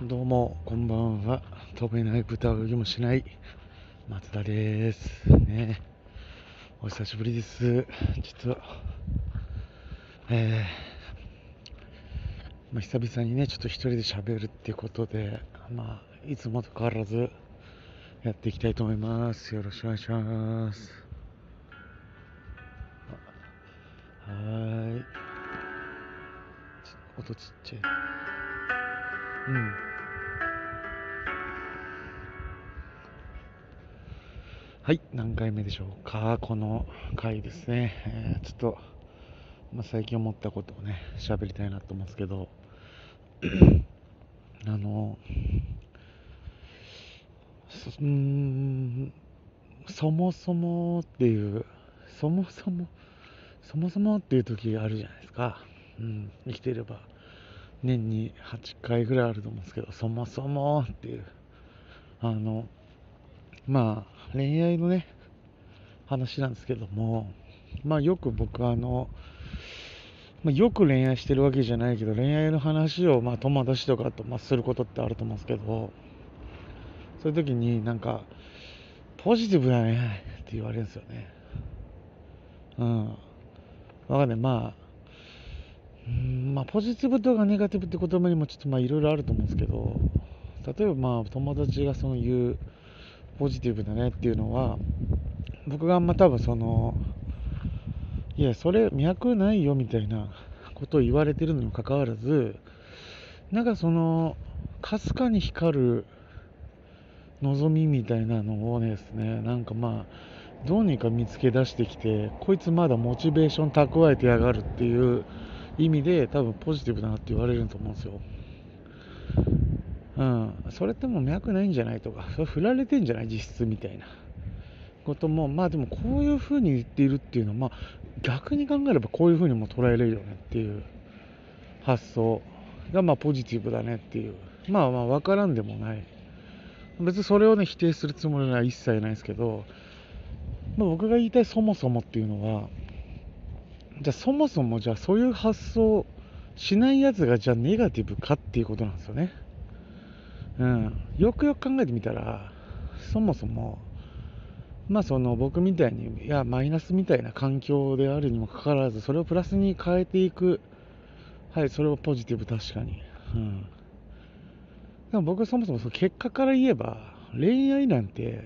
どうも、こんばんは。飛べない豚泳ぎもしない松田です。ねお久しぶりです。ちょっと、えー、まあ、久々にね、ちょっと一人で喋るっていうことで、まあ、いつもと変わらずやっていきたいと思います。よろしくお願いします。はい。音ちっちゃい。うん。はい、何回目でしょうか、この回ですね。えーちょっと、まあ、最近思ったことをね、喋りたいなと思うんですけど、あの、そ,、ん、そもそもっていう、そもそも、そもそもっていう時があるじゃないですか。うん、生きていれば。年に8回ぐらいあると思うんですけど、そもそもっていう、あの、まあ、恋愛のね、話なんですけども、まあ、よく僕あの、まあ、よく恋愛してるわけじゃないけど、恋愛の話を、まあ、友達とかと、まあ、することってあると思うんですけど、そういう時になんか、ポジティブだねって言われるんですよね。うん。わかんない。まあ、うんまあ、ポジティブとかネガティブって言葉にもちょっとまあいろいろあると思うんですけど、例えばまあ友達がその言うポジティブだねっていうのは、僕があんま多分その、いや、それ脈ないよみたいなことを言われてるのにもかかわらず、なんかその、かすかに光る望みみたいなのをですね、なんかまあ、どうにか見つけ出してきて、こいつまだモチベーション蓄えてやがるっていう意味で多分ポジティブだなって言われると思うんですよ。うん、それっても脈ないんじゃないとか、それ振られてんじゃない実質みたいなことも、まあでもこういう風に言っているっていうのは、まあ逆に考えればこういう風にも捉えれるよねっていう発想がまあポジティブだねっていう、まあまあ分からんでもない。別にそれをね否定するつもりは一切ないですけど、まあ、僕が言いたいそもそもっていうのは、じゃあそもそもじゃあそういう発想しないやつがじゃあネガティブかっていうことなんですよね。うん。よくよく考えてみたら、そもそも、まあその僕みたいに、いや、マイナスみたいな環境であるにもかかわらず、それをプラスに変えていく。はい、それはポジティブ確かに。うん。でも僕そもそもその結果から言えば、恋愛なんて、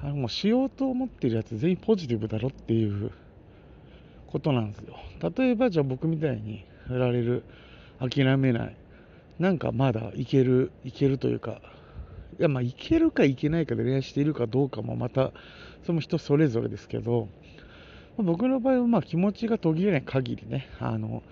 あのもうしようと思ってるやつ全員ポジティブだろっていうことなんですよ。例えばじゃあ僕みたいに振られる、諦めない、なんかまだいける、いけるというか、いやまあいけるかいけないかで恋愛しているかどうかもまた、その人それぞれですけど、僕の場合はまあ気持ちが途切れない限りね、あの、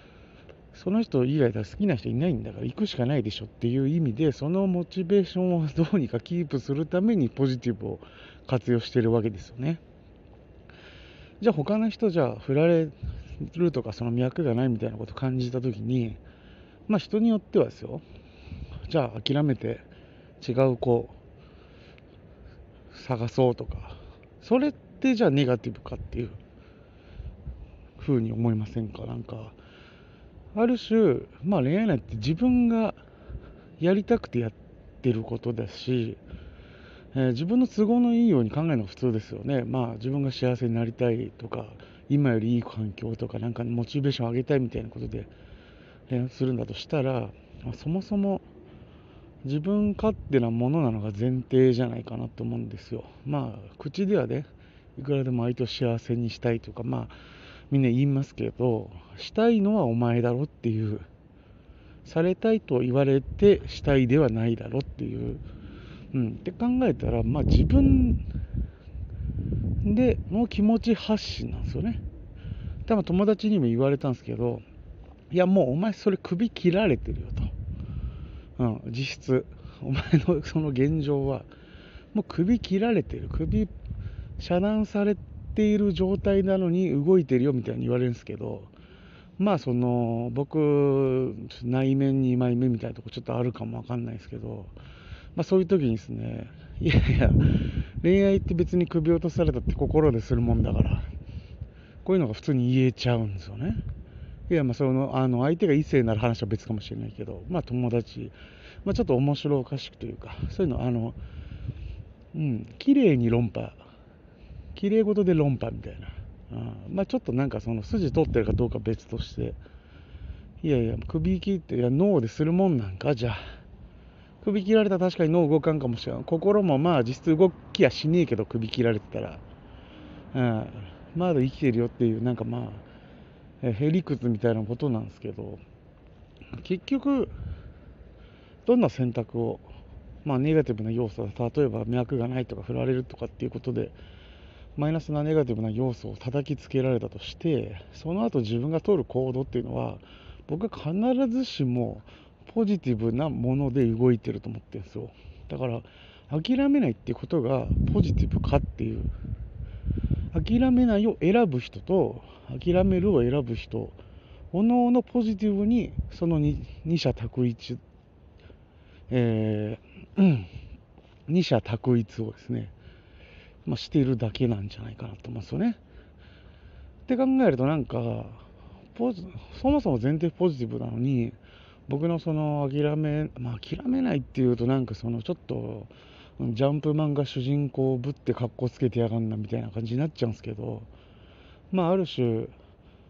その人以外では好きな人いないんだから行くしかないでしょっていう意味で、そのモチベーションをどうにかキープするためにポジティブを活用してるわけですよね。じゃあ他の人じゃあ振られるとかその脈がないみたいなことを感じた時にまあ人によってはですよ。じゃあ諦めて違う子探そうとか。それってじゃあネガティブかっていうふうに思いませんか？なんかある種まあ恋愛なんて自分がやりたくてやってることだしえー自分の都合のいいように考えるのが普通ですよね。まあ自分が幸せになりたいとか、今よりいい環境とか、なんかモチベーション上げたいみたいなことで恋愛するんだとしたら、まあそもそも自分勝手なものなのが前提じゃないかなと思うんですよ。まあ口ではね、いくらでも相手を幸せにしたいとか、まあみんな言いますけど、したいのはお前だろっていう、されたいと言われてしたいではないだろっていう、うん、って考えたら、まあ、自分での気持ち発信なんですよね。多分友達にも言われたんですけど、いや、もうお前それ首切られてるよと。うん、実質、お前のその現状は、もう首切られてる。首遮断されている状態なのに動いてるよみたいに言われるんですけど、まあその僕内面2枚目みたいなとこちょっとあるかもわかんないですけど、まあ、そういう時にですね、いやいや、恋愛って別に首落とされたって心でするもんだから、こういうのが普通に言えちゃうんですよね。いやまあそのあの相手が異性なら話は別かもしれないけどまあ友達、まあ、ちょっと面白おかしくというかそういうのあのうん綺麗に論破綺麗事で論破みたいな、うん、まあちょっとなんかその筋通ってるかどうか別として。いやいや首切っていや脳でするもんなんかじゃあ。首切られたら確かに脳動かんかもしれん。心もまあ実質動きやしねえけど首切られてたら、うん、まだ生きてるよっていうなんかまあへりくつみたいなことなんですけど結局どんな選択をまあネガティブな要素例えば脈がないとか振られるとかっていうことでマイナスなネガティブな要素を叩きつけられたとしてその後自分が取る行動っていうのは僕は必ずしもポジティブなもので動いてると思ってるんですよ。だから諦めないってことがポジティブかっていう諦めないを選ぶ人と諦めるを選ぶ人おのおのポジティブにその 2, 2者択一えー、うん、二者択一をですね、まあ、しているだけなんじゃないかなと思うんですよね。って考えるとなんかそもそも前提ポジティブなのに僕のその諦め、まあ、諦めないっていうとなんかそのちょっとジャンプ漫画主人公ぶって格好つけてやがんなみたいな感じになっちゃうんですけどまあある種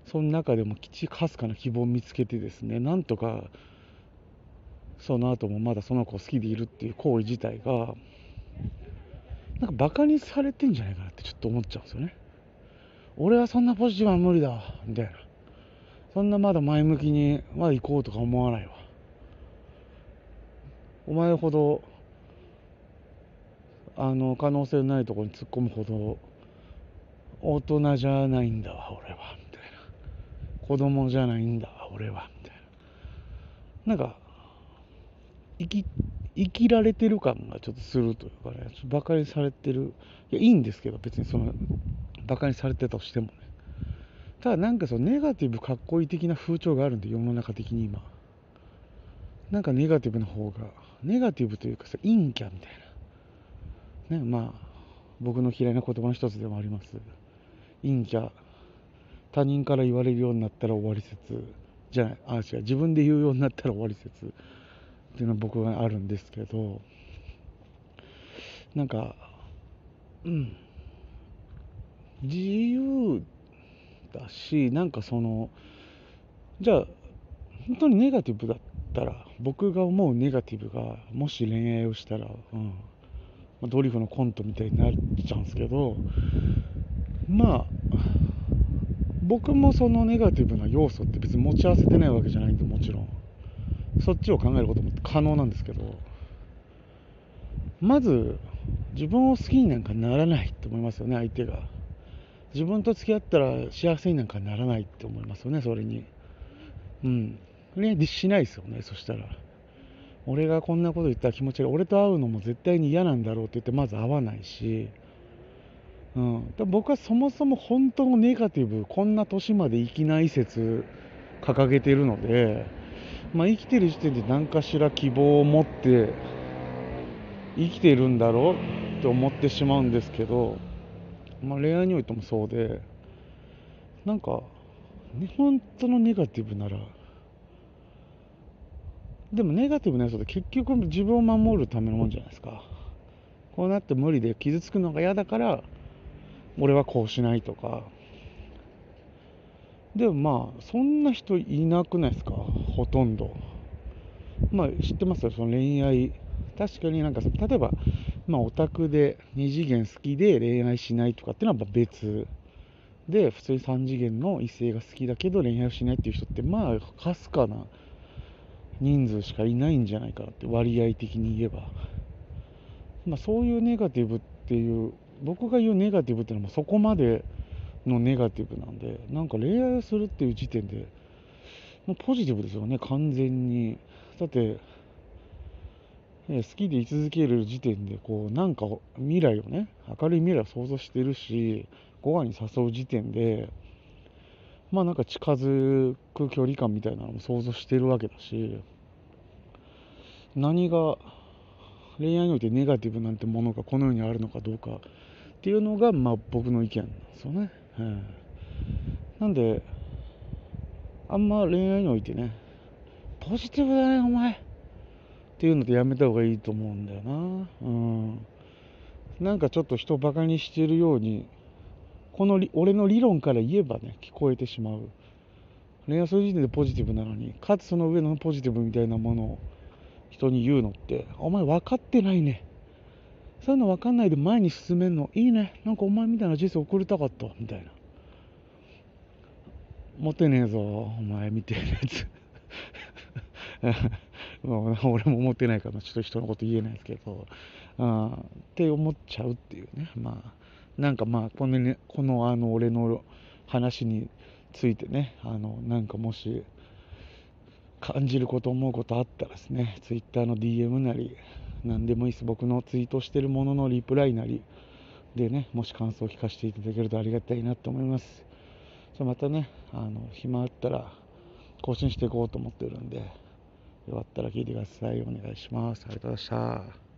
その中でもきちかすかな希望を見つけてですねなんとかその後もまだその子を好きでいるっていう行為自体がなんかバカにされてんじゃないかなってちょっと思っちゃうんですよね。俺はそんなポジティブは無理だわみたいな。そんなまだ前向きにまだ行こうとか思わないわ。お前ほどあの可能性のないところに突っ込むほど大人じゃないんだわ俺は。みたいな子供じゃないんだわ俺は。みたいななんか生き生きられてる感がちょっとするというかねバカにされてる。いやいいんですけど別にそのバカにされてたとしてもね。ただなんかそのネガティブかっこいい的な風潮があるんで世の中的に今。なんかネガティブな方がネガティブというかさ陰キャみたいな。ねまあ僕の嫌いな言葉の一つでもあります。陰キャ。他人から言われるようになったら終わり説。じゃないあ違う。自分で言うようになったら終わり説。っていうのは僕はあるんですけど。なんかうん。自由だしなんかそのじゃあ本当にネガティブだったら僕が思うネガティブがもし恋愛をしたら、うん。ドリフのコントみたいになっちゃうんですけどまあ僕もそのネガティブな要素って別に持ち合わせてないわけじゃないんでもちろん。そっちを考えることも可能なんですけどまず自分を好きになんかならないって思いますよね相手が。自分と付き合ったら幸せになんかならないって思いますよねそれに。うん。恋愛しないですよねそしたら。俺がこんなこと言ったら気持ち悪い俺と会うのも絶対に嫌なんだろうって言ってまず会わないし。うん、僕はそもそも本当のネガティブこんな年まで生きない説掲げてるのでまあ、生きてる時点で何かしら希望を持って生きてるんだろうって思ってしまうんですけど、まあ、恋愛においてもそうでなんか、本当のネガティブならでもネガティブなやつって結局自分を守るためのもんじゃないですか。こうなって無理で傷つくのが嫌だから俺はこうしないとか。でもまあそんな人いなくないですか？ほとんど。まあ知ってますよ？その恋愛。確かになんか例えばまあオタクで2次元好きで恋愛しないとかっていうのは別。で普通に3次元の異性が好きだけど恋愛をしないっていう人ってまあかすかな。人数しかいないんじゃないかなって割合的に言えば。まあそういうネガティブっていう僕が言うネガティブっていうのはそこまでのネガティブなんでなんか恋愛をするっていう時点でもうポジティブですよね完全に。だって、好きで居続ける時点でこうなんか未来をね明るい未来を想像してるしご飯に誘う時点でまあなんか近づく距離感みたいなのも想像してるわけだし何が恋愛においてネガティブなんてものがこの世にあるのかどうかっていうのがまあ僕の意見なんですよね。なんであんま恋愛においてね、ポジティブだね、お前。っていうのでやめた方がいいと思うんだよな。うん。なんかちょっと人をバカにしてるように、この俺の理論から言えばね、聞こえてしまう。恋愛する時点でポジティブなのに、かつその上のポジティブみたいなものを人に言うのって、お前分かってないね。そういうの分かんないで前に進めんのいいね。なんかお前みたいな人生送りたかった。みたいな。モテねえぞ、お前みたいなやつ。俺も思ってないから、ちょっと人のこと言えないですけど、あって思っちゃうっていうね。まあ、なんかまあ、このね、このあの、俺の話についてね、あの、なんかもし、感じること、思うことあったらですね、Twitter の DM なり、何でもいいです。僕のツイートしてるもののリプライなりでね、もし感想を聞かせていただけるとありがたいなと思います。じゃまたね、あの、暇あったら更新していこうと思ってるんで、よかったら聞いてください。お願いします。ありがとうございました。